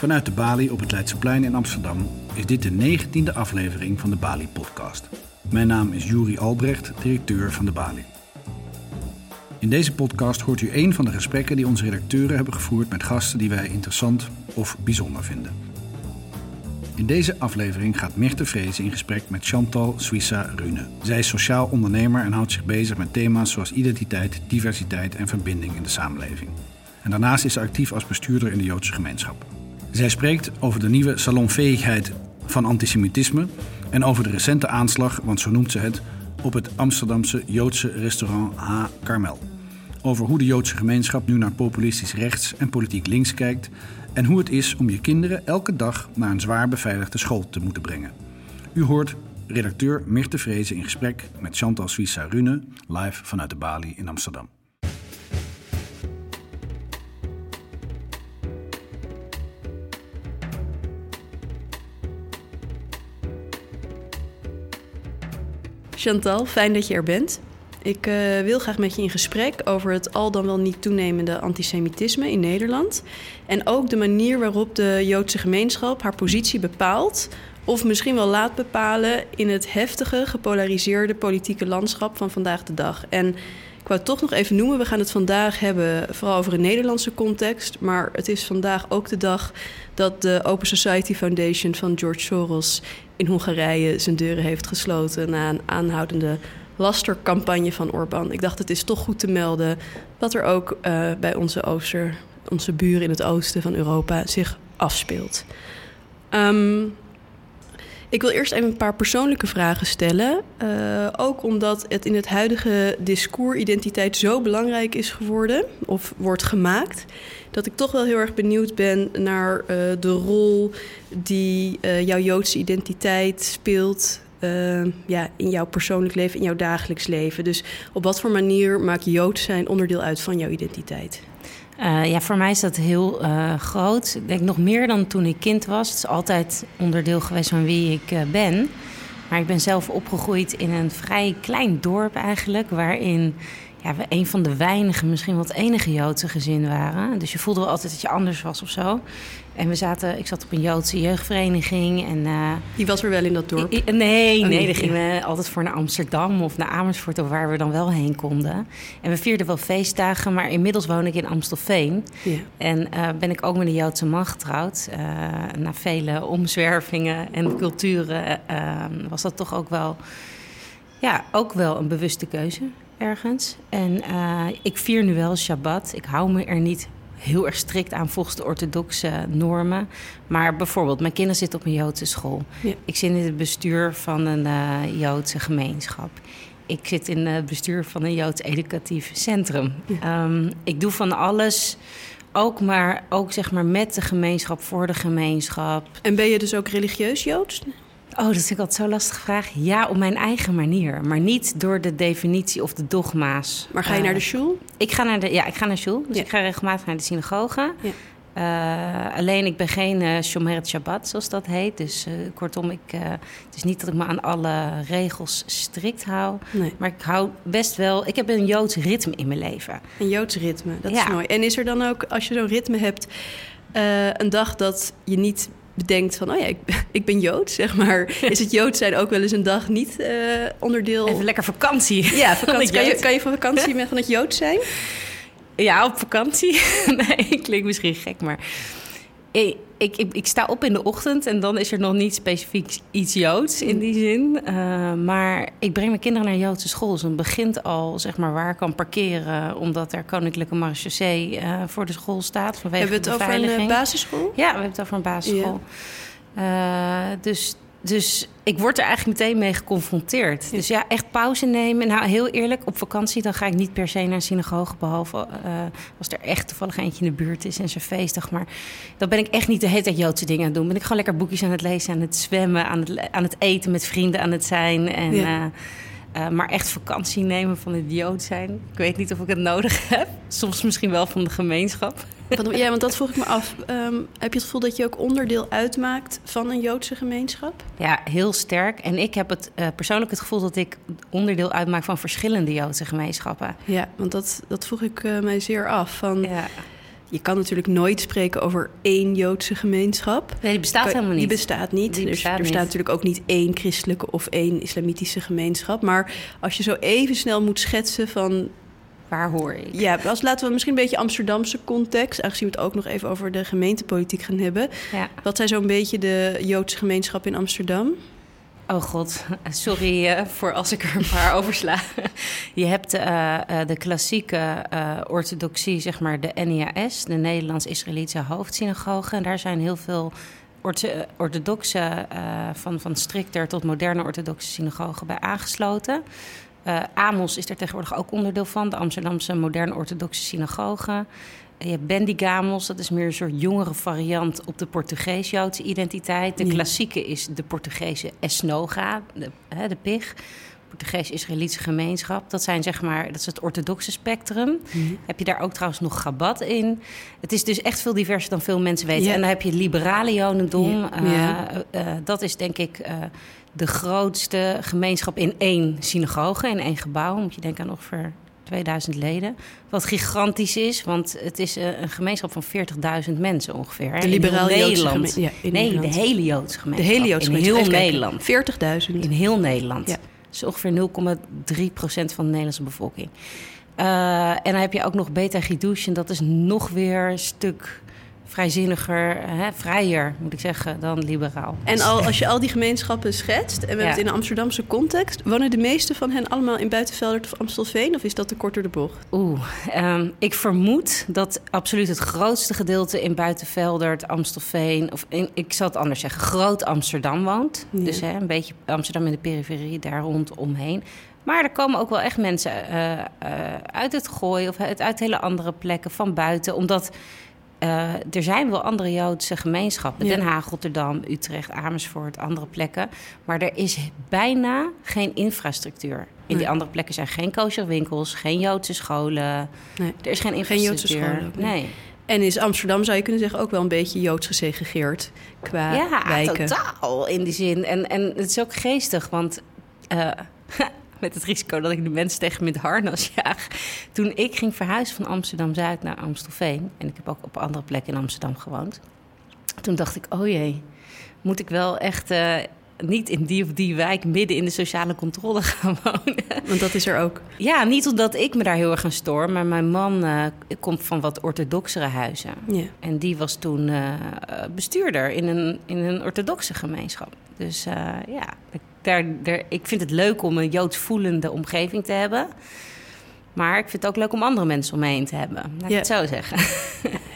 Vanuit de Bali op het Leidseplein in Amsterdam is dit de negentiende aflevering van de Bali Podcast. Mijn naam is Juri Albrecht, directeur van de Bali. In deze podcast hoort u een van de gesprekken die onze redacteuren hebben gevoerd met gasten die wij interessant of bijzonder vinden. In deze aflevering gaat Mirte Vrezen in gesprek met Chantal Suissa Rune. Zij is sociaal ondernemer en houdt zich bezig met thema's zoals identiteit, diversiteit en verbinding in de samenleving. En daarnaast is ze actief als bestuurder in de Joodse gemeenschap. Zij spreekt over de nieuwe salonveegheid van antisemitisme en over de recente aanslag, want zo noemt ze het, op het Amsterdamse Joodse restaurant H. Carmel. Over hoe de Joodse gemeenschap nu naar populistisch rechts en politiek links kijkt en hoe het is om je kinderen elke dag naar een zwaar beveiligde school te moeten brengen. U hoort redacteur Mirte Vrezen in gesprek met Chantal Suissa Rune, live vanuit de Bali in Amsterdam. Chantal, fijn dat je er bent. Ik uh, wil graag met je in gesprek over het al dan wel niet toenemende antisemitisme in Nederland. En ook de manier waarop de Joodse gemeenschap haar positie bepaalt, of misschien wel laat bepalen in het heftige, gepolariseerde politieke landschap van vandaag de dag. En ik wou het toch nog even noemen, we gaan het vandaag hebben vooral over een Nederlandse context. Maar het is vandaag ook de dag dat de Open Society Foundation van George Soros in Hongarije zijn deuren heeft gesloten na een aanhoudende lastercampagne van Orbán. Ik dacht, het is toch goed te melden wat er ook uh, bij onze, ooster, onze buren in het oosten van Europa zich afspeelt. Um, ik wil eerst even een paar persoonlijke vragen stellen. Uh, ook omdat het in het huidige discours identiteit zo belangrijk is geworden, of wordt gemaakt, dat ik toch wel heel erg benieuwd ben naar uh, de rol die uh, jouw Joodse identiteit speelt ja, in jouw persoonlijk leven, in jouw dagelijks leven. Dus op wat voor manier maakt Jood zijn onderdeel uit van jouw identiteit? Uh, ja, voor mij is dat heel uh, groot. Ik denk nog meer dan toen ik kind was. Het is altijd onderdeel geweest van wie ik ben. Maar ik ben zelf opgegroeid in een vrij klein dorp eigenlijk, waarin ja, we een van de weinige, misschien wel het enige Joodse gezin waren. Dus je voelde wel altijd dat je anders was of zo. En we zaten, ik zat op een Joodse jeugdvereniging. En, uh, Die was er wel in dat dorp? I, nee, oh, nee, daar gingen we altijd voor naar Amsterdam of naar Amersfoort... of waar we dan wel heen konden. En we vierden wel feestdagen, maar inmiddels woon ik in Amstelveen. Ja. En uh, ben ik ook met een Joodse man getrouwd. Uh, na vele omzwervingen en culturen was dat toch ook wel... Ja, ook wel een bewuste keuze ergens. En ik vier nu wel Shabbat. Ik hou me er niet heel erg strikt aan volgens de orthodoxe normen. Maar bijvoorbeeld, mijn kinderen zitten op een Joodse school. Ja. Ik zit in het bestuur van een uh, Joodse gemeenschap. Ik zit in het bestuur van een Joods educatief centrum. Ja. Um, ik doe van alles ook maar, ook zeg maar met de gemeenschap, voor de gemeenschap. En ben je dus ook religieus Joods? Oh, dat is ik altijd zo lastig vraag. Ja, op mijn eigen manier, maar niet door de definitie of de dogma's. Maar ga je uh, naar de shul? Ik ga naar de, ja, ik ga naar de shul. Dus ja. ik ga regelmatig naar de synagoge. Ja. Uh, alleen ik ben geen uh, Shomeret Shabbat, zoals dat heet. Dus uh, kortom, ik, het is niet dat ik me aan alle regels strikt hou. Nee. Maar ik hou best wel... Ik heb een Joods ritme in mijn leven. Een Joods ritme, dat ja. is mooi. En is er dan ook, als je zo'n ritme hebt... een dag dat je niet bedenkt van, oh ja, ik, ik ben Jood, zeg maar. Is het Jood zijn ook wel eens een dag niet uh, onderdeel... Even lekker vakantie. Ja, vakantie. kan, je, kan je van vakantie met van het Jood zijn? Ja, op vakantie. nee, klinkt misschien gek, maar... Ik, ik, ik, ik, sta op in de ochtend en dan is er nog niet specifiek iets Joods in die zin. Uh, maar ik breng mijn kinderen naar Joodse school. Dus het begint al, zeg maar, waar ik kan parkeren... omdat er Koninklijke Marechaussee uh, voor de school staat vanwege Hebben we het over een uh, basisschool? Ja, we hebben het over een basisschool. Dus dus ik word er eigenlijk meteen mee geconfronteerd. Ja. Dus ja, echt pauze nemen. Nou, heel eerlijk, op vakantie dan ga ik niet per se naar een synagoge... behalve uh, als er echt toevallig eentje in de buurt is en ze feestig. Maar dan ben ik echt niet de hele tijd Joodse dingen aan het doen. Ben ik gewoon lekker boekjes aan het lezen, aan het zwemmen... aan het, aan het eten met vrienden aan het zijn. En, ja. uh, uh, maar echt vakantie nemen van het Jood zijn. Ik weet niet of ik het nodig heb. Soms misschien wel van de gemeenschap. Ja, want dat vroeg ik me af. Um, heb je het gevoel dat je ook onderdeel uitmaakt van een Joodse gemeenschap? Ja, heel sterk. En ik heb het uh, persoonlijk het gevoel dat ik onderdeel uitmaak van verschillende Joodse gemeenschappen. Ja, want dat, dat vroeg ik uh, mij zeer af. Van, ja. Je kan natuurlijk nooit spreken over één Joodse gemeenschap. Nee, die bestaat helemaal niet. Die bestaat niet. Die dus bestaat er niet. staat natuurlijk ook niet één christelijke of één islamitische gemeenschap. Maar als je zo even snel moet schetsen van Waar hoor ik? ja, als laten we misschien een beetje Amsterdamse context, aangezien we het ook nog even over de gemeentepolitiek gaan hebben. Ja. Wat zijn zo'n beetje de Joodse gemeenschap in Amsterdam? Oh god, sorry eh, voor als ik er een paar oversla. Je hebt eh, eh, de klassieke orthodoxie, zeg maar de NIAS, de Nederlands-Israëlitische hoofdsynagoge. En daar zijn heel veel ortho- orthodoxe, van, van strikter tot moderne orthodoxe synagogen bij aangesloten. Eh, Amos is er tegenwoordig ook onderdeel van, de Amsterdamse moderne orthodoxe synagoge. Je hebt Bendigamos, dat is meer een soort jongere variant op de Portugees-Joodse identiteit. De Ja. klassieke is de Portugese Esnoga, de, hè, de PIG, Portugees-Israëlitische gemeenschap. Dat zijn zeg maar, dat is het orthodoxe spectrum. Heb je daar ook trouwens nog Gabat in. Het is dus echt veel diverser dan veel mensen weten. En dan heb je het liberale Jodendom. Eh, eh, dat is denk ik de grootste gemeenschap in één synagoge, in één gebouw. Moet je denken aan ongeveer 2000 leden. Wat gigantisch is, want het is eh, een gemeenschap van 40.000 mensen ongeveer. hè, De in heel Nederland. ja, in nee, Nederland. de hele Joodse De gemeenschap. hele Joodse In heel gemeenschap. Even kijken. Nederland. 40.000. In heel Nederland. Ja. Dat is ongeveer 0,3 procent van de Nederlandse bevolking. Eh, en dan heb je ook nog Beta Gidushin. Dat is nog weer een stuk vrijzinniger, hè, vrijer moet ik zeggen, dan liberaal. En al, als je al die gemeenschappen schetst, en we hebben het in een Amsterdamse context, wonen de meeste van hen allemaal in Buitenveldert of Amstelveen? Of is dat te kort door de bocht? Oeh, ehm, ik vermoed dat absoluut het grootste gedeelte in Buitenveldert, Amstelveen... of in, ik zal het anders zeggen, Groot Amsterdam woont. Ja. Dus hè, een beetje Amsterdam in de periferie, daar rondomheen. Maar er komen ook wel echt mensen eh, eh, uit het gooi... of uit, uit hele andere plekken van buiten, omdat... eh, er zijn wel andere Joodse gemeenschappen. Ja. Den Haag, Rotterdam, Utrecht, Amersfoort, andere plekken. Maar er is bijna geen infrastructuur. In Nee. die andere plekken zijn geen kosherwinkels, geen Joodse scholen. Nee. Er is geen Geen Joodse infrastructuur. scholen nee. En is Amsterdam, zou je kunnen zeggen, ook wel een beetje Joods gesegregeerd qua Ja, wijken? totaal in die zin. En, en het is ook geestig, want eh, met het risico dat ik de mensen tegen met harnas jaag. Toen ik ging verhuizen van Amsterdam-Zuid naar Amstelveen... en ik heb ook op andere plekken in Amsterdam gewoond... toen dacht ik, oh jee, moet ik wel echt... eh, niet in die of die wijk midden in de sociale controle gaan wonen. Want dat is er ook. Ja, niet omdat ik me daar heel erg aan stoor, maar mijn man eh, komt van wat orthodoxere huizen. Ja. En die was toen eh, bestuurder in een, in een orthodoxe gemeenschap. Dus eh, ja, ik- daar, daar, ik vind het leuk om een joods voelende omgeving te hebben. Maar ik vind het ook leuk om andere mensen om me heen te hebben. Laat ik Ja. het zo zeggen.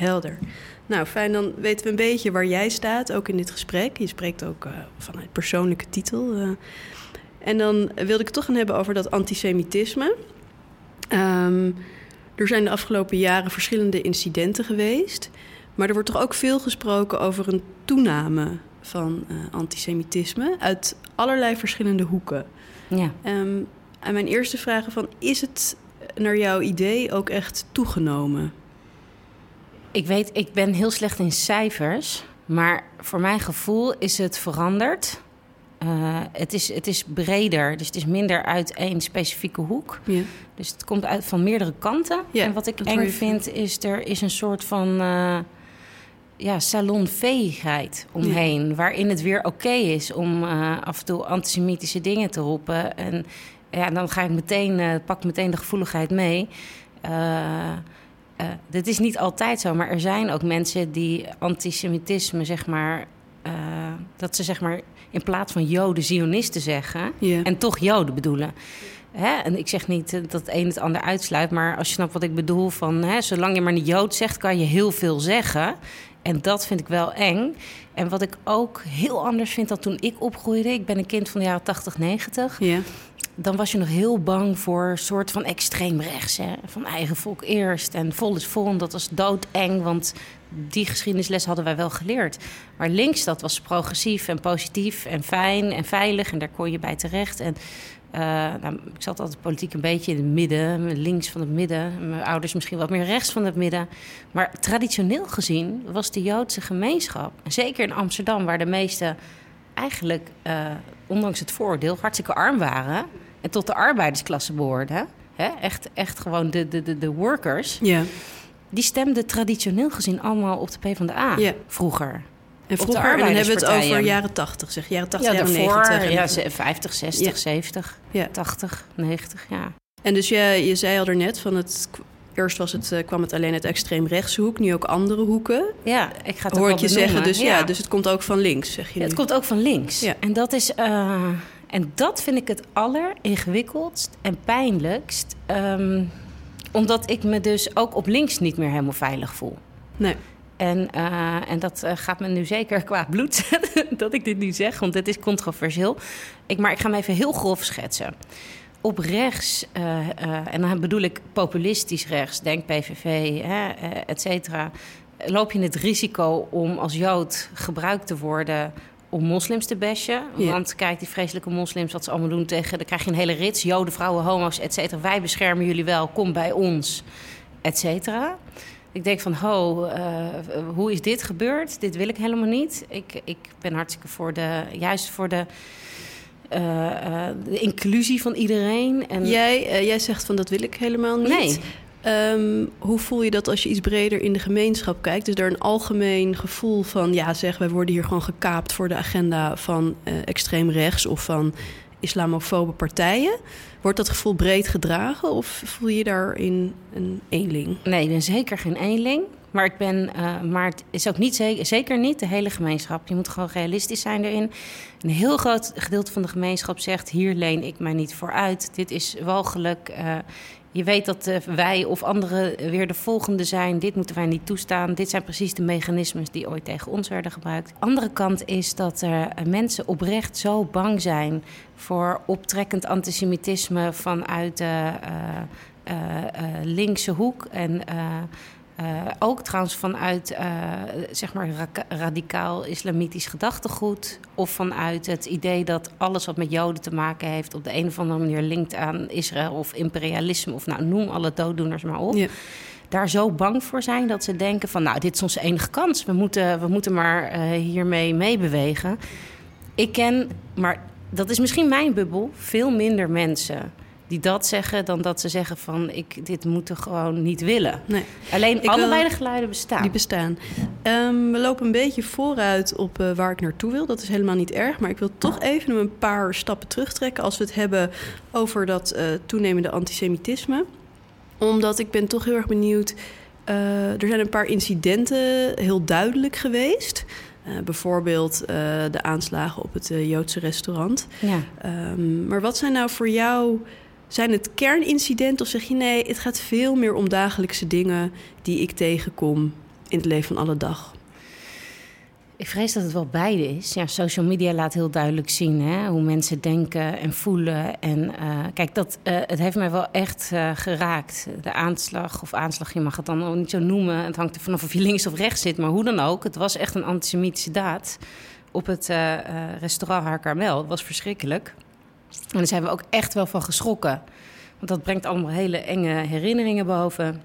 Helder. Nou, fijn, dan weten we een beetje waar jij staat, ook in dit gesprek. Je spreekt ook eh, vanuit persoonlijke titel. eh. En dan wilde ik het toch gaan hebben over dat antisemitisme. Ehm, er zijn de afgelopen jaren verschillende incidenten geweest. Maar er wordt toch ook veel gesproken over een toename van eh, antisemitisme uit allerlei verschillende hoeken. Ja. Ehm, en mijn eerste vraag van, is het naar jouw idee ook echt toegenomen? Ik weet, ik ben heel slecht in cijfers. Maar voor mijn gevoel is het veranderd. Eh, het, is, het is breder, dus het is minder uit één specifieke hoek. Ja. Dus het komt uit van meerdere kanten. Ja, en wat ik eng vind, is er is een soort van eh, ja, salonveegheid omheen. Waarin het weer oké is om eh, af en toe antisemitische dingen te roepen. En ja, dan ga ik meteen, pak ik meteen de gevoeligheid mee. Eh, dit is niet altijd zo, maar er zijn ook mensen die antisemitisme, zeg maar, eh, dat ze zeg maar in plaats van Joden Zionisten zeggen, en toch Joden bedoelen. Hè? En ik zeg niet dat het een het ander uitsluit, maar als je snapt wat ik bedoel, van hè, zolang je maar niet Jood zegt, kan je heel veel zeggen. En dat vind ik wel eng. En wat ik ook heel anders vind dan toen ik opgroeide, ik ben een kind van de jaren 80, 90 Ja. dan was je nog heel bang voor een soort van extreem rechts. Hè? Van eigen volk eerst en vol is vol. En dat was doodeng, want die geschiedenisles hadden wij wel geleerd. Maar links, dat was progressief en positief en fijn en veilig. En daar kon je bij terecht. En nou, ik zat altijd politiek een beetje in het midden, links van het midden. Mijn ouders misschien wat meer rechts van het midden. Maar traditioneel gezien was de Joodse gemeenschap, en zeker in Amsterdam, waar de meeste eigenlijk, eh, ondanks het vooroordeel, hartstikke arm waren. En tot de arbeidersklasse behoorden. Hè? Echt, echt gewoon de, de, de, de workers. Ja. die stemden traditioneel gezien allemaal op de PvdA Ja. vroeger. En vroeger, en dan hebben we het over jaren 80, zeg jaren 80, Ja, jaren daarvoor 90. ja, En- ze- 50, 60, Ja. 70, Ja. 80, 90, ja. En dus je, je zei al daarnet, van het, eerst was het, eh, kwam het alleen uit extreemrechtse hoek, nu ook andere hoeken. Ja, ik ga het ook Hoor ik je benoemen. zeggen, dus ja. dus het komt ook van links, zeg je nu. het komt ook van links. Ja. En dat is. eh, en dat vind ik het alleringewikkeldst en pijnlijkst. ehm, omdat ik me dus ook op links niet meer helemaal veilig voel. Nee. En, eh, en dat eh, gaat me nu zeker kwaad bloed dat ik dit nu zeg, want dit is controversieel. Ik, maar ik ga hem even heel grof schetsen. Op rechts, eh, en dan bedoel ik populistisch rechts, denk PVV, hè, et cetera, loop je het risico om als Jood gebruikt te worden om moslims te bashen. Ja. Want kijk, die vreselijke moslims, wat ze allemaal doen tegen... dan krijg je een hele rits, Joden, vrouwen, homo's, et cetera. Wij beschermen jullie wel, kom bij ons, et cetera. Ik denk van, ho, eh, hoe is dit gebeurd? Dit wil ik helemaal niet. Ik, ik ben hartstikke voor de, juist voor de, eh, eh, de inclusie van iedereen. En Jij, jij zegt van dat wil ik helemaal niet. Nee. Ehm, hoe voel je dat als je iets breder in de gemeenschap kijkt? Is er een algemeen gevoel van, ja zeg, wij worden hier gewoon gekaapt voor de agenda van extreem rechts of van islamofobe partijen? Wordt dat gevoel breed gedragen of voel je daarin een eenling? Nee, ik ben zeker geen eenling. Maar, ik ben, eh, maar het is ook niet zeker, zeker niet de hele gemeenschap. Je moet gewoon realistisch zijn erin. Een heel groot gedeelte van de gemeenschap zegt: hier leen ik mij niet voor uit. Dit is walgelijk. Eh, je weet dat eh, wij of anderen weer de volgende zijn. Dit moeten wij niet toestaan. Dit zijn precies de mechanismes die ooit tegen ons werden gebruikt. Andere kant is dat er eh, mensen oprecht zo bang zijn voor optrekkend antisemitisme vanuit de eh, linkse hoek. En eh, ook trouwens vanuit eh, zeg maar ra- radicaal islamitisch gedachtegoed. Of vanuit het idee dat alles wat met Joden te maken heeft op de een of andere manier linkt aan Israël of imperialisme. Of nou, noem alle dooddoeners maar op Ja. daar zo bang voor zijn dat ze denken van... nou, dit is onze enige kans. We moeten, we moeten maar eh, hiermee meebewegen. Ik ken, maar dat is misschien mijn bubbel... veel minder mensen die dat zeggen... dan dat ze zeggen van, ik, dit moeten gewoon niet willen. Nee. Alleen Ik allebei wil- de geluiden bestaan. Die bestaan. Ehm, we lopen een beetje vooruit op eh, waar ik naartoe wil. Dat is helemaal niet erg. Maar ik wil toch even een paar stappen terugtrekken als we het hebben over dat eh, toenemende antisemitisme. Omdat ik ben toch heel erg benieuwd. eh, er zijn een paar incidenten heel duidelijk geweest. Bijvoorbeeld de aanslagen op het Joodse restaurant. ja. Ehm, maar wat zijn nou voor jou... Zijn het kernincidenten of zeg je nee, het gaat veel meer om dagelijkse dingen die ik tegenkom in het leven van alle dag? Ik vrees dat het wel beide is. Ja, social media laat heel duidelijk zien hè, hoe mensen denken en voelen. En eh, kijk, dat, eh, het heeft mij wel echt eh, geraakt. De aanslag, of aanslag, je mag het dan ook niet zo noemen. Het hangt er vanaf of je links of rechts zit, maar hoe dan ook. Het was echt een antisemitische daad op het restaurant Haar Carmel. Het was verschrikkelijk. En daar zijn we ook echt wel van geschrokken. Want dat brengt allemaal hele enge herinneringen boven.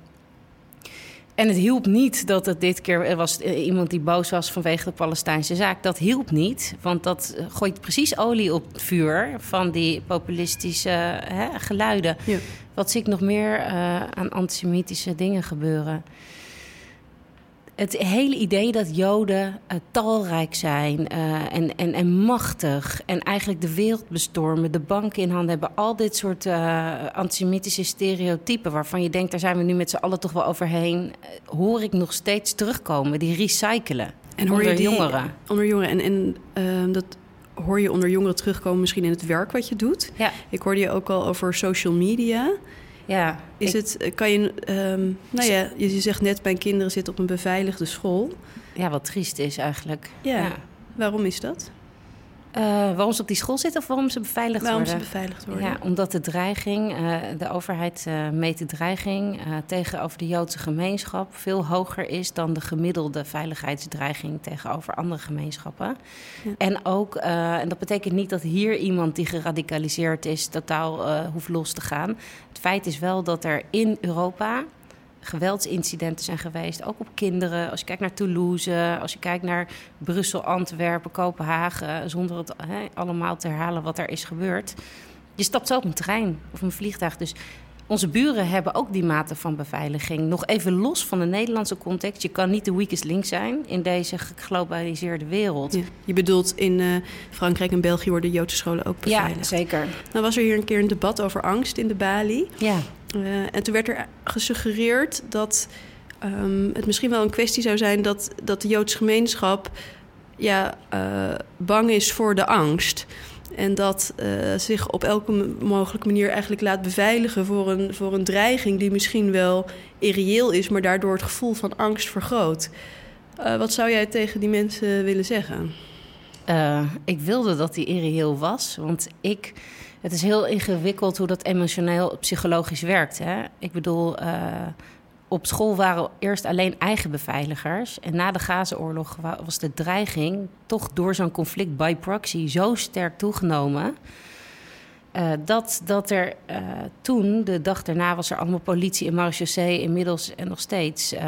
En het hielp niet dat het dit keer er was iemand die boos was vanwege de Palestijnse zaak. Dat hielp niet, want dat gooit precies olie op het vuur van die populistische hè, geluiden. Ja. Wat zie ik nog meer eh, aan antisemitische dingen gebeuren? Het hele idee dat Joden eh, talrijk zijn eh, en, en, en machtig en eigenlijk de wereld bestormen, de banken in handen hebben, al dit soort eh, antisemitische stereotypen waarvan je denkt, daar zijn we nu met z'n allen toch wel overheen, hoor ik nog steeds terugkomen, die recyclen En hoor onder je die, jongeren. Onder jongeren. En, en ehm, dat hoor je onder jongeren terugkomen misschien in het werk wat je doet. Ja, Ik hoorde je ook al over social media. Ja. Is ik- het, eh, kan je, ehm, nou ja, je je zegt net, mijn kinderen zitten op een beveiligde school. ja, wat triest is eigenlijk. Ja. Waarom is dat? Eh, waarom ze op die school zitten of waarom ze beveiligd Waarom ze worden? beveiligd worden? Ja, omdat de dreiging, eh, de overheid eh, meet de dreiging tegenover de Joodse gemeenschap veel hoger is dan de gemiddelde veiligheidsdreiging tegenover andere gemeenschappen. Ja. En ook, en dat betekent niet dat hier iemand die geradicaliseerd is totaal hoeft los te gaan. Het feit is wel dat er in Europa geweldsincidenten zijn geweest, ook op kinderen. Als je kijkt naar Toulouse, als je kijkt naar Brussel, Antwerpen, Kopenhagen, zonder het allemaal te herhalen wat er is gebeurd. Je stapt zo op een trein of een vliegtuig. Dus Onze buren hebben ook die mate van beveiliging. Nog even los van de Nederlandse context. Je kan niet de weakest link zijn in deze geglobaliseerde wereld. je bedoelt in uh, Frankrijk en België worden Joodse scholen ook beveiligd? Ja, zeker. Nou was er hier een keer een debat over angst in de Bali. Ja. Uh, en toen werd er gesuggereerd dat um, het misschien wel een kwestie zou zijn... dat, dat de Joodse gemeenschap ja, uh, bang is voor de angst... En dat uh, zich op elke mogelijke manier eigenlijk laat beveiligen voor een, voor een dreiging die misschien wel irreëel is, maar daardoor het gevoel van angst vergroot. Uh, wat zou jij tegen die mensen willen zeggen? Uh, ik wilde dat die irreëel was, want ik. Het is heel ingewikkeld hoe dat emotioneel psychologisch werkt. Hè? Ik bedoel, op school waren eerst alleen eigen beveiligers. En na de Gazaoorlog was de dreiging toch door zo'n conflict by proxy zo sterk toegenomen. Uh, dat, dat er uh, toen, de dag daarna, was er allemaal politie in marechaussee, inmiddels en nog steeds. Uh,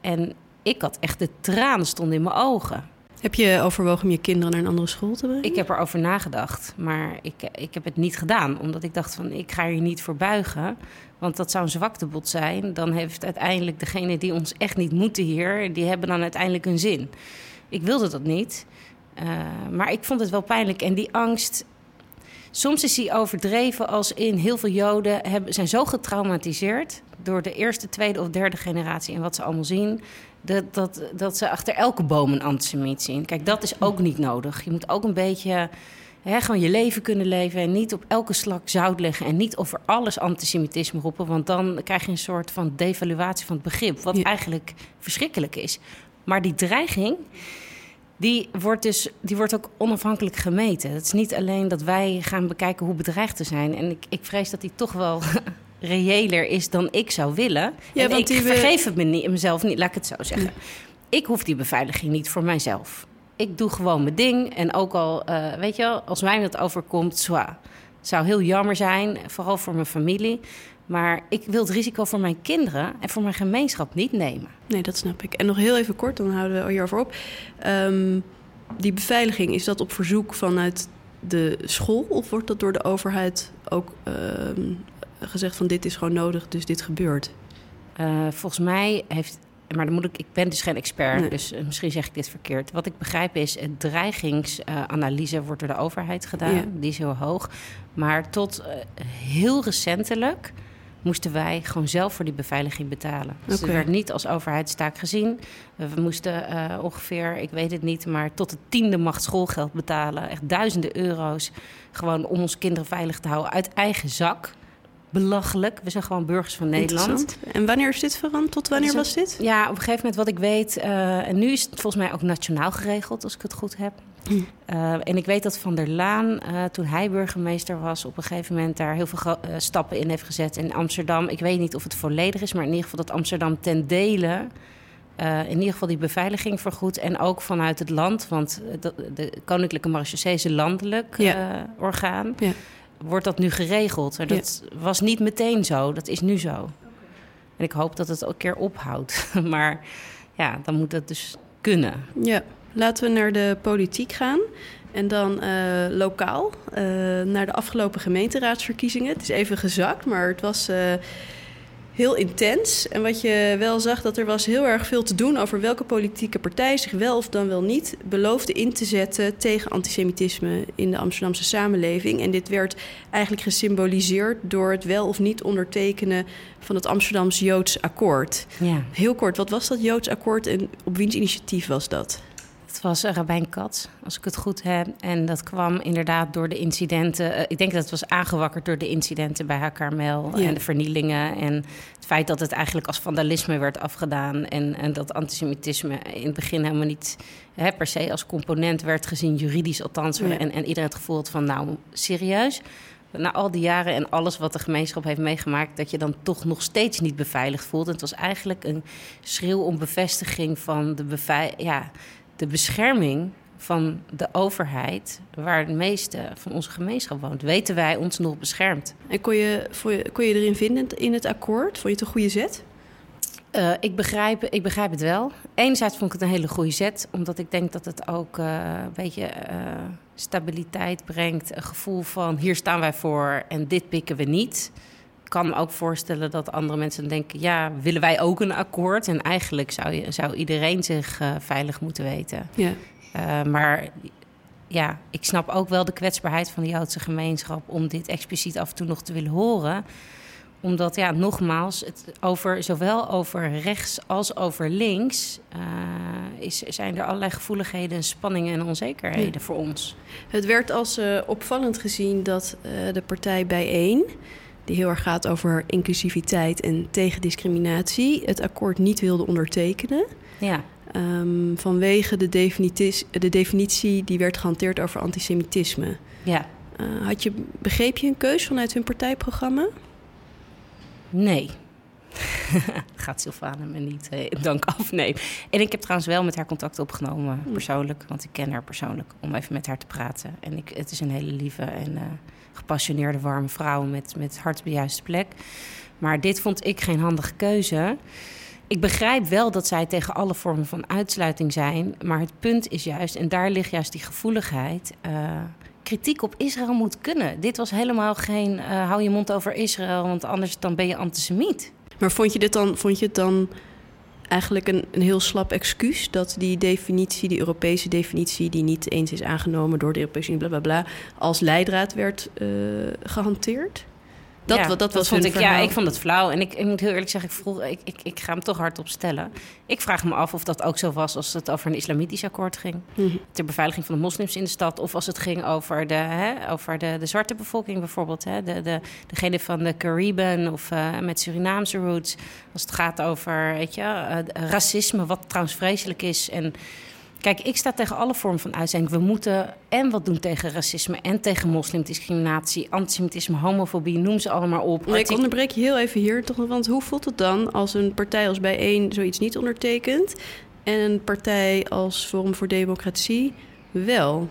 en ik had echt de tranen stonden in mijn ogen. Heb je overwogen om je kinderen naar een andere school te brengen? Ik heb erover nagedacht, maar ik, ik heb het niet gedaan. Omdat ik dacht van, ik ga hier niet voor buigen. Want dat zou een zwaktebod zijn. Dan heeft uiteindelijk degene die ons echt niet moeten hier... die hebben dan uiteindelijk een zin. Ik wilde dat niet. Uh, maar ik vond het wel pijnlijk. En die angst... Soms is die overdreven als in heel veel Joden zijn zo getraumatiseerd... door de eerste, tweede of derde generatie en wat ze allemaal zien... Dat, dat, dat ze achter elke boom een antisemiet zien. Kijk, dat is ook niet nodig. Je moet ook een beetje hè, gewoon je leven kunnen leven en niet op elke slak zout leggen en niet over alles antisemitisme roepen, want dan krijg je een soort van devaluatie van het begrip, wat eigenlijk verschrikkelijk is. Maar die dreiging, die wordt, dus, die wordt ook onafhankelijk gemeten. Het is niet alleen dat wij gaan bekijken hoe bedreigd we zijn. En ik, ik vrees dat die toch wel reëler is dan ik zou willen. Ja, en want ik vergeef het me niet, mezelf niet, laat ik het zo zeggen. Ik hoef die beveiliging niet voor mijzelf. Ik doe gewoon mijn ding. En ook al, uh, weet je wel, als mij dat overkomt, zwa. Het zou heel jammer zijn, vooral voor mijn familie. Maar ik wil het risico voor mijn kinderen en voor mijn gemeenschap niet nemen. Nee, dat snap ik. En nog heel even kort, dan houden we hierover op. Um, die beveiliging, is dat op verzoek vanuit de school of wordt dat door de overheid ook um, gezegd van dit is gewoon nodig, dus dit gebeurt? Uh, volgens mij heeft maar dan moet ik, ik ben dus geen expert, dus uh, misschien zeg ik dit verkeerd. Wat ik begrijp is, een dreigingsanalyse uh, wordt door de overheid gedaan. Ja. Die is heel hoog. Maar tot uh, heel recentelijk moesten wij gewoon zelf voor die beveiliging betalen. Dus okay. het werd niet als overheidstaak gezien. We moesten ongeveer, ik weet het niet, maar tot de tiende macht schoolgeld betalen. Echt duizenden euro's. Gewoon om onze kinderen veilig te houden uit eigen zak belachelijk. We zijn gewoon burgers van Nederland. En wanneer is dit veranderd? Tot wanneer was dit? Ja, op een gegeven moment wat ik weet... Uh, en nu is het volgens mij ook nationaal geregeld, als ik het goed heb. Uh, en ik weet dat Van der Laan, uh, toen hij burgemeester was... op een gegeven moment daar heel veel stappen in heeft gezet in Amsterdam. Ik weet niet of het volledig is, maar in ieder geval dat Amsterdam ten dele... in ieder geval die beveiliging vergoedt. En ook vanuit het land, want de, de Koninklijke Marechaussee is een landelijk ja. orgaan... Ja wordt dat nu geregeld. En dat was niet meteen zo, dat is nu zo. En ik hoop dat het ook een keer ophoudt. maar ja, dan moet dat dus kunnen. Ja, laten we naar de politiek gaan. En dan uh, lokaal, uh, naar de afgelopen gemeenteraadsverkiezingen. Het is even gezakt, maar het was... Uh, heel intens. En wat je wel zag, dat er was heel erg veel te doen over welke politieke partij zich wel of dan wel niet beloofde in te zetten tegen antisemitisme in de Amsterdamse samenleving. En dit werd eigenlijk gesymboliseerd door het wel of niet ondertekenen van het Amsterdamse Joods akkoord. Ja. Heel kort, wat was dat Joods akkoord en op wiens initiatief was dat? Het was Rabijn Kat, als ik het goed heb. En dat kwam inderdaad door de incidenten. Uh, ik denk dat het was aangewakkerd door de incidenten bij haar ja. en de vernielingen. En het feit dat het eigenlijk als vandalisme werd afgedaan. En, en dat antisemitisme in het begin helemaal niet hè, per se als component werd gezien, juridisch althans. Ja. En, en iedereen het gevoel had van, nou, serieus? na al die jaren en alles wat de gemeenschap heeft meegemaakt, dat je dan toch nog steeds niet beveiligd voelt. En het was eigenlijk een schreeuw om bevestiging van de, bevei ja, de bescherming van de overheid, waar de meeste van onze gemeenschap woont, weten wij ons nog beschermd. En kon je, kon je erin vinden in het akkoord? Vond je het een goede zet? Uh, ik, begrijp, ik begrijp het wel. Enerzijds vond ik het een hele goede zet, omdat ik denk dat het ook uh, een beetje uh, stabiliteit brengt. Een gevoel van hier staan wij voor en dit pikken we niet. Kan me ook voorstellen dat andere mensen denken: ja, willen wij ook een akkoord? En eigenlijk zou, je, zou iedereen zich uh, veilig moeten weten. Ja. Uh, maar ja, ik snap ook wel de kwetsbaarheid van de Joodse gemeenschap om dit expliciet af en toe nog te willen horen omdat, ja, nogmaals, het over, zowel over rechts als over links uh, is, zijn er allerlei gevoeligheden, spanningen en onzekerheden ja. voor ons. Het werd als uh, opvallend gezien dat uh, de partij Bijeen, die heel erg gaat over inclusiviteit en tegen discriminatie, het akkoord niet wilde ondertekenen. Ja. Um, vanwege de, de definitie die werd gehanteerd over antisemitisme. Ja. had je, begreep je een keus vanuit hun partijprogramma? Nee. Gaat Sylvana me niet eh, dank afnemen. En ik heb trouwens wel met haar contact opgenomen, persoonlijk. Want ik ken haar persoonlijk, om even met haar te praten. En ik, het is een hele lieve en uh, gepassioneerde, warme vrouw met, met hart op de juiste plek. Maar dit vond ik geen handige keuze. Ik begrijp wel dat zij tegen alle vormen van uitsluiting zijn. Maar het punt is juist, en daar ligt juist die gevoeligheid... Uh, kritiek op Israël moet kunnen. Dit was helemaal geen uh, hou je mond over Israël, want anders dan ben je antisemiet. Maar vond je, dit dan, vond je het dan eigenlijk een, een heel slap excuus dat die definitie, die Europese definitie, die niet eens is aangenomen door de Europese Unie, bla bla bla, als leidraad werd uh, gehanteerd? Dat, ja, dat, dat was vond ik, Ja, ik vond het flauw. En ik, ik moet heel eerlijk zeggen, ik, vroeg, ik, ik, ik ga hem toch hardop stellen. Ik vraag me af of dat ook zo was als het over een islamitisch akkoord ging. Mhm. Ter beveiliging van de moslims in de stad. Of als het ging over de, hè, over de, de zwarte bevolking bijvoorbeeld. Hè, de, de, degene van de Cariben of uh, met Surinaamse roots. Als het gaat over weet je, uh, racisme, wat trouwens vreselijk is. En Kijk, ik sta tegen alle vormen van uitzending. We moeten en wat doen tegen racisme en tegen moslimdiscriminatie, antisemitisme, homofobie, noem ze allemaal op. Nee, ik onderbreek je heel even hier, toch? Want hoe voelt het dan als een partij als Bijeen zoiets niet ondertekent en een partij als Forum voor Democratie wel?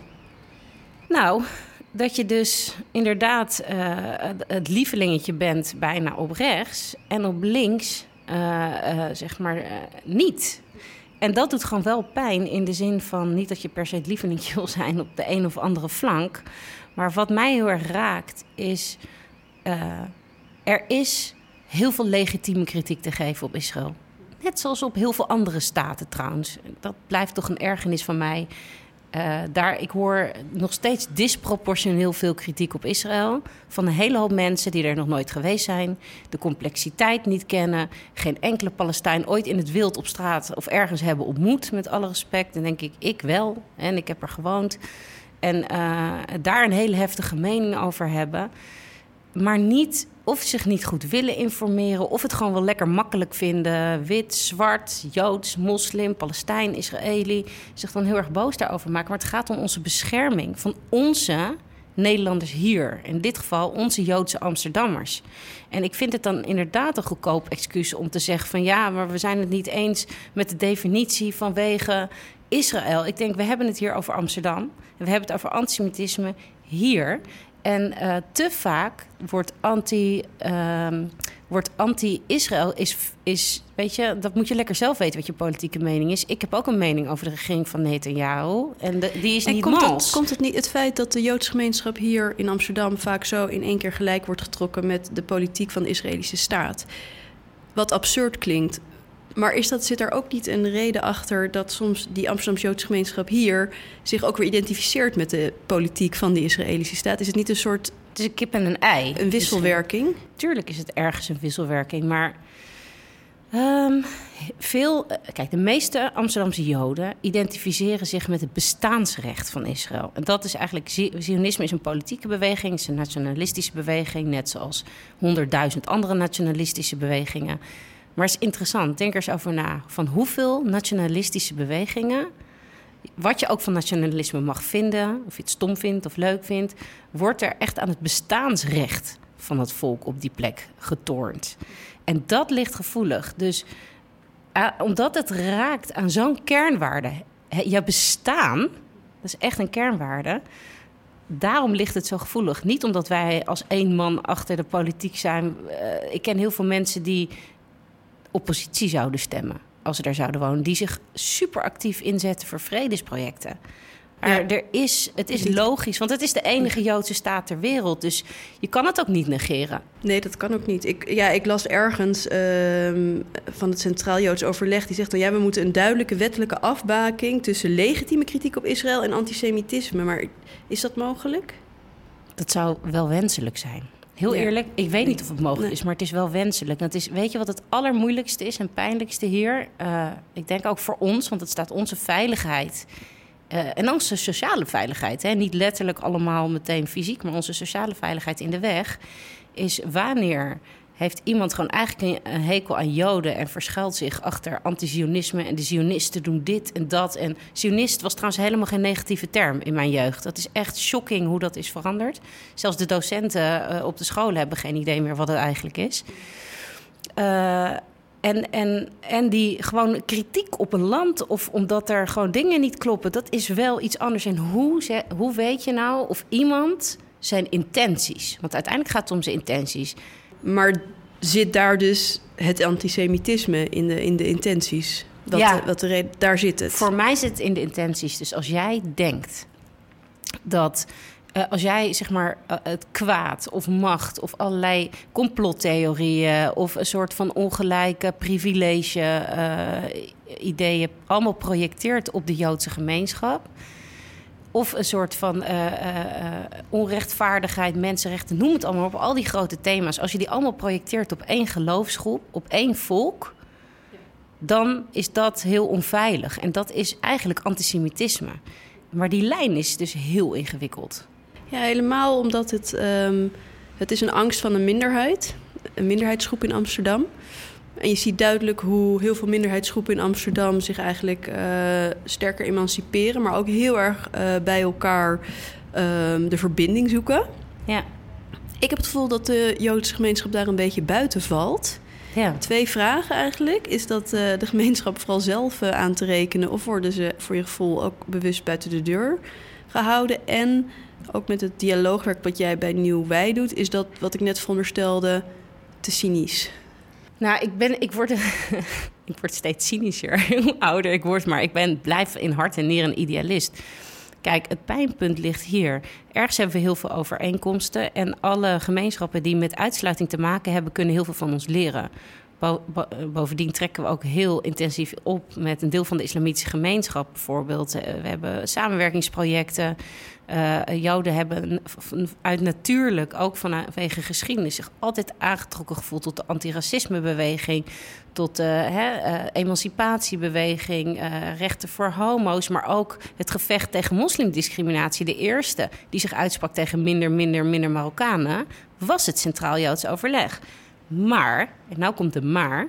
Nou, dat je dus inderdaad uh, het lievelingetje bent bijna op rechts en op links, uh, uh, zeg maar, niet. En dat doet gewoon wel pijn in de zin van niet dat je per se het lievelingje wil zijn op de een of andere flank. Maar wat mij heel erg raakt is. Uh, er is heel veel legitieme kritiek te geven op Israël. Net zoals op heel veel andere staten trouwens. Dat blijft toch een ergernis van mij. Uh, daar, ik hoor nog steeds disproportioneel veel kritiek op Israël. Van een hele hoop mensen die er nog nooit geweest zijn. De complexiteit niet kennen. Geen enkele Palestijn ooit in het wild op straat of ergens hebben ontmoet. Met alle respect. En denk ik, ik wel. En ik heb er gewoond. En uh, daar een hele heftige mening over hebben. Maar niet of zich niet goed willen informeren, of het gewoon wel lekker makkelijk vinden. Wit, zwart, joods, moslim, Palestijn, Israëli. Zich dan heel erg boos daarover maken. Maar het gaat om onze bescherming van onze Nederlanders hier. In dit geval onze Joodse Amsterdammers. En ik vind het dan inderdaad een goedkoop excuus om te zeggen van ja, maar we zijn het niet eens met de definitie vanwege Israël. Ik denk, we hebben het hier over Amsterdam. We hebben het over antisemitisme hier. En uh, te vaak wordt anti. Uh, wordt anti-Israël is, is, weet je, dat moet je lekker zelf weten wat je politieke mening is. Ik heb ook een mening over de regering van Netanyahu en de, die is en niet komt mals. Het, komt het niet het feit dat de Joodse gemeenschap hier in Amsterdam vaak zo in één keer gelijk wordt getrokken met de politiek van de Israëlische staat? Wat absurd klinkt, maar is dat, zit er ook niet een reden achter dat soms die Amsterdamse Joodse gemeenschap hier zich ook weer identificeert met de politiek van de Israëlische staat? Is het niet een soort. Het is een kip en een ei. Een wisselwerking? Tuurlijk is het ergens een wisselwerking, maar. Um, veel, kijk, de meeste Amsterdamse Joden identificeren zich met het bestaansrecht van Israël. En dat is eigenlijk, Zionisme is een politieke beweging, is een nationalistische beweging, net zoals honderdduizend andere nationalistische bewegingen. Maar het is interessant, denk er eens over na. Van hoeveel nationalistische bewegingen, wat je ook van nationalisme mag vinden, of je het stom vindt of leuk vindt, wordt er echt aan het bestaansrecht van het volk op die plek getornd. En dat ligt gevoelig. Dus uh, omdat het raakt aan zo'n kernwaarde, je bestaan, dat is echt een kernwaarde. Daarom ligt het zo gevoelig. Niet omdat wij als één man achter de politiek zijn. Uh, ik ken heel veel mensen die oppositie zouden stemmen als ze daar zouden wonen, die zich super actief inzetten voor vredesprojecten. Maar er is, het is logisch, want het is de enige Joodse staat ter wereld. Dus je kan het ook niet negeren. Nee, dat kan ook niet. Ik, ja, ik las ergens ehm, van het Centraal Joods Overleg... die zegt dan, ja, we moeten een duidelijke wettelijke afbaking... tussen legitieme kritiek op Israël en antisemitisme. Maar is dat mogelijk? Dat zou wel wenselijk zijn. Heel eerlijk, ik weet niet of het mogelijk is, maar het is wel wenselijk. Het is, weet je wat het allermoeilijkste is en pijnlijkste hier? Uh, ik denk ook voor ons, want het staat onze veiligheid uh, en onze sociale veiligheid, hè, niet letterlijk allemaal meteen fysiek, maar onze sociale veiligheid in de weg, is wanneer heeft iemand gewoon eigenlijk een hekel aan Joden en verschuilt zich achter anti-Zionisme en de Zionisten doen dit en dat. En Zionist was trouwens helemaal geen negatieve term in mijn jeugd. Dat is echt shocking hoe dat is veranderd. Zelfs de docenten uh, op de scholen hebben geen idee meer wat het eigenlijk is. Uh, en, en, en die gewoon kritiek op een land of omdat er gewoon dingen niet kloppen, dat is wel iets anders. En hoe, hoe weet je nou of iemand zijn intenties? Want uiteindelijk gaat het om zijn intenties. Maar zit daar dus het antisemitisme in de, in de intenties? Wat ja, de, daar zit het. Voor mij zit het in de intenties. Dus als jij denkt dat uh, als jij zeg maar uh, het kwaad of macht of allerlei complottheorieën of een soort van ongelijke privilege uh, ideeën allemaal projecteert op de Joodse gemeenschap. Of een soort van onrechtvaardigheid, mensenrechten, noem het allemaal op, al die grote thema's. Als je die allemaal projecteert op één geloofsgroep, op één volk, dan is dat heel onveilig. En dat is eigenlijk antisemitisme. Maar die lijn is dus heel ingewikkeld. Ja, helemaal omdat het, um, het is een angst van een minderheid. Een minderheidsgroep in Amsterdam. En je ziet duidelijk hoe heel veel minderheidsgroepen in Amsterdam zich eigenlijk uh, sterker emanciperen, maar ook heel erg uh, bij elkaar um, de verbinding zoeken. Ja. Ik heb het gevoel dat de Joodse gemeenschap daar een beetje buiten valt. Ja. Twee vragen eigenlijk. Is dat uh, de gemeenschap vooral zelf aan te rekenen, of worden ze voor je gevoel ook bewust buiten de deur gehouden? En ook met het dialoogwerk wat jij bij Nieuw Wij doet, is dat wat ik net veronderstelde te cynisch? Nou, ik, ben, ik, word, ik word steeds cynischer hoe ouder ik word, maar ik ben, blijf in hart en neer een idealist. Kijk, het pijnpunt ligt hier. Ergens hebben we heel veel overeenkomsten. En alle gemeenschappen die met uitsluiting te maken hebben, kunnen heel veel van ons leren. Bovendien trekken we ook heel intensief op met een deel van de islamitische gemeenschap. Bijvoorbeeld, eh, we hebben samenwerkingsprojecten. Uh, Joden hebben uit natuurlijk, ook vanwege geschiedenis, zich altijd aangetrokken gevoeld tot de antiracismebeweging, tot uh, emancipatiebeweging, rechten voor homo's, maar ook het gevecht tegen moslimdiscriminatie. De eerste die zich uitsprak tegen minder, minder, minder Marokkanen, was het Centraal Joods Overleg. Maar, en nou komt de maar.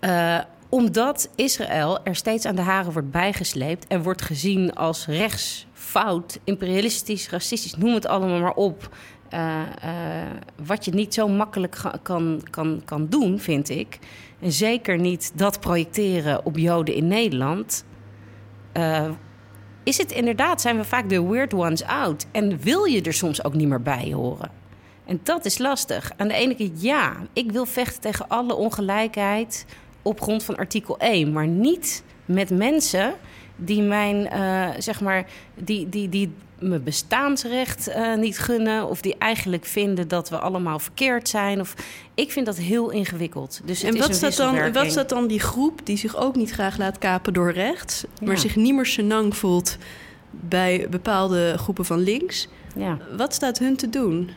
Uh, omdat Israël er steeds aan de haren wordt bijgesleept en wordt gezien als rechts, fout, imperialistisch, racistisch, noem het allemaal maar op. Uh, uh, wat je niet zo makkelijk kan, kan, kan doen, vind ik. En zeker niet dat projecteren op Joden in Nederland. Is het inderdaad, zijn we vaak de weird ones out. En wil je er soms ook niet meer bij horen? En dat is lastig. Aan de ene kant, ja, ik wil vechten tegen alle ongelijkheid op grond van artikel 1, maar niet met mensen die mijn, uh, zeg maar, die, die, die mijn bestaansrecht uh, niet gunnen. Of die eigenlijk vinden dat we allemaal verkeerd zijn. Of, ik vind dat heel ingewikkeld. Dus en wat staat, dan, wat dan die groep die zich ook niet graag laat kapen door rechts, ja. maar zich niet meer senang voelt bij bepaalde groepen van links? Ja. Wat staat hun te doen?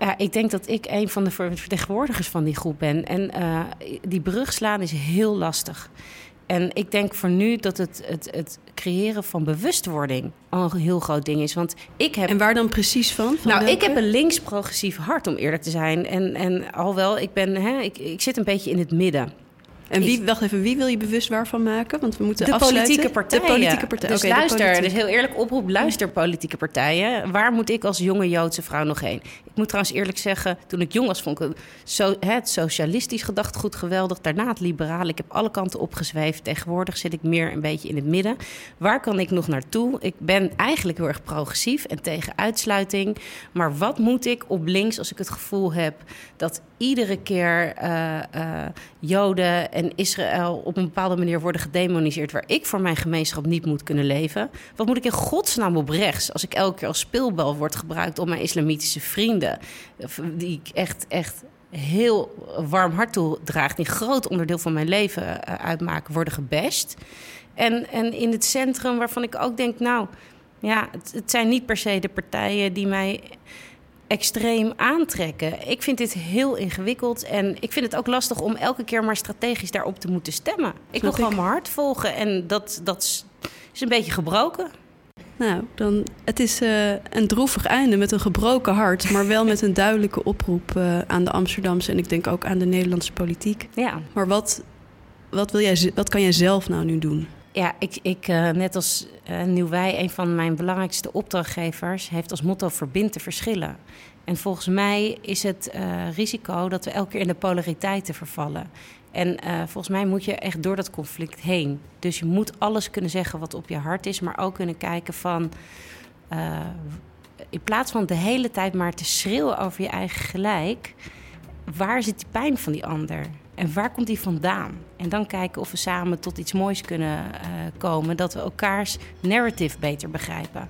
Ja, ik denk dat ik een van de vertegenwoordigers van die groep ben. En uh, die brug slaan is heel lastig. En ik denk voor nu dat het, het, het creëren van bewustwording al een heel groot ding is. Want ik heb. En waar dan precies van? van nou, ik heb een links-progressief hart, om eerlijk te zijn. En, en alhoewel, ik, ben, hè, ik, ik zit een beetje in het midden. En wie, wacht even, wie wil je bewust waarvan maken? Want we moeten de afsluiten. politieke partijen. De politieke partijen. Dus okay, luister, dus heel eerlijk oproep, luister politieke partijen. Waar moet ik als jonge Joodse vrouw nog heen? Ik moet trouwens eerlijk zeggen, toen ik jong was, vond ik het, het socialistisch gedachtegoed geweldig. Daarna het liberale. Ik heb alle kanten opgezweefd. Tegenwoordig zit ik meer een beetje in het midden. Waar kan ik nog naartoe? Ik ben eigenlijk heel erg progressief en tegen uitsluiting. Maar wat moet ik op links als ik het gevoel heb dat iedere keer uh, uh, Joden en Israël op een bepaalde manier worden gedemoniseerd, waar ik voor mijn gemeenschap niet moet kunnen leven. Wat moet ik in godsnaam op rechts als ik elke keer als speelbal word gebruikt om mijn islamitische vrienden, die ik echt, echt heel warm hart toe draagt, die een groot onderdeel van mijn leven eh, uitmaken, worden gebest. En, en in het centrum waarvan ik ook denk, nou ja, het zijn niet per se de partijen die mij extreem aantrekken. Ik vind dit heel ingewikkeld en ik vind het ook lastig om elke keer maar strategisch daarop te moeten stemmen. Ik wil gewoon mijn hart volgen en dat, dat is een beetje gebroken. Nou, dan, het is uh, een droevig einde met een gebroken hart, maar wel met een duidelijke oproep uh, aan de Amsterdamse en ik denk ook aan de Nederlandse politiek. Ja. Maar wat, wat, wil jij, wat kan jij zelf nou nu doen? Ja, ik, ik uh, net als uh, een van mijn belangrijkste opdrachtgevers, heeft als motto verbind te verschillen. En volgens mij is het uh, risico dat we elke keer in de polariteiten vervallen. En volgens mij moet je echt door dat conflict heen. Dus je moet alles kunnen zeggen wat op je hart is, maar ook kunnen kijken van. in plaats van de hele tijd maar te schreeuwen over je eigen gelijk, waar zit die pijn van die ander? En waar komt die vandaan? En dan kijken of we samen tot iets moois kunnen uh, komen. Dat we elkaars narrative beter begrijpen.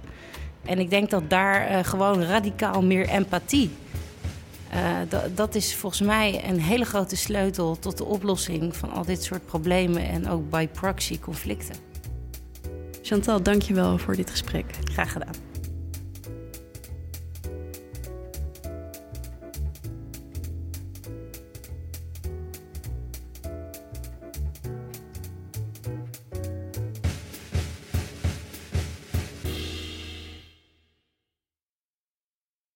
En ik denk dat daar uh, gewoon radicaal meer empathie. Uh, dat is volgens mij een hele grote sleutel tot de oplossing van al dit soort problemen en ook by proxy conflicten. Chantal, dank je wel voor dit gesprek. Graag gedaan.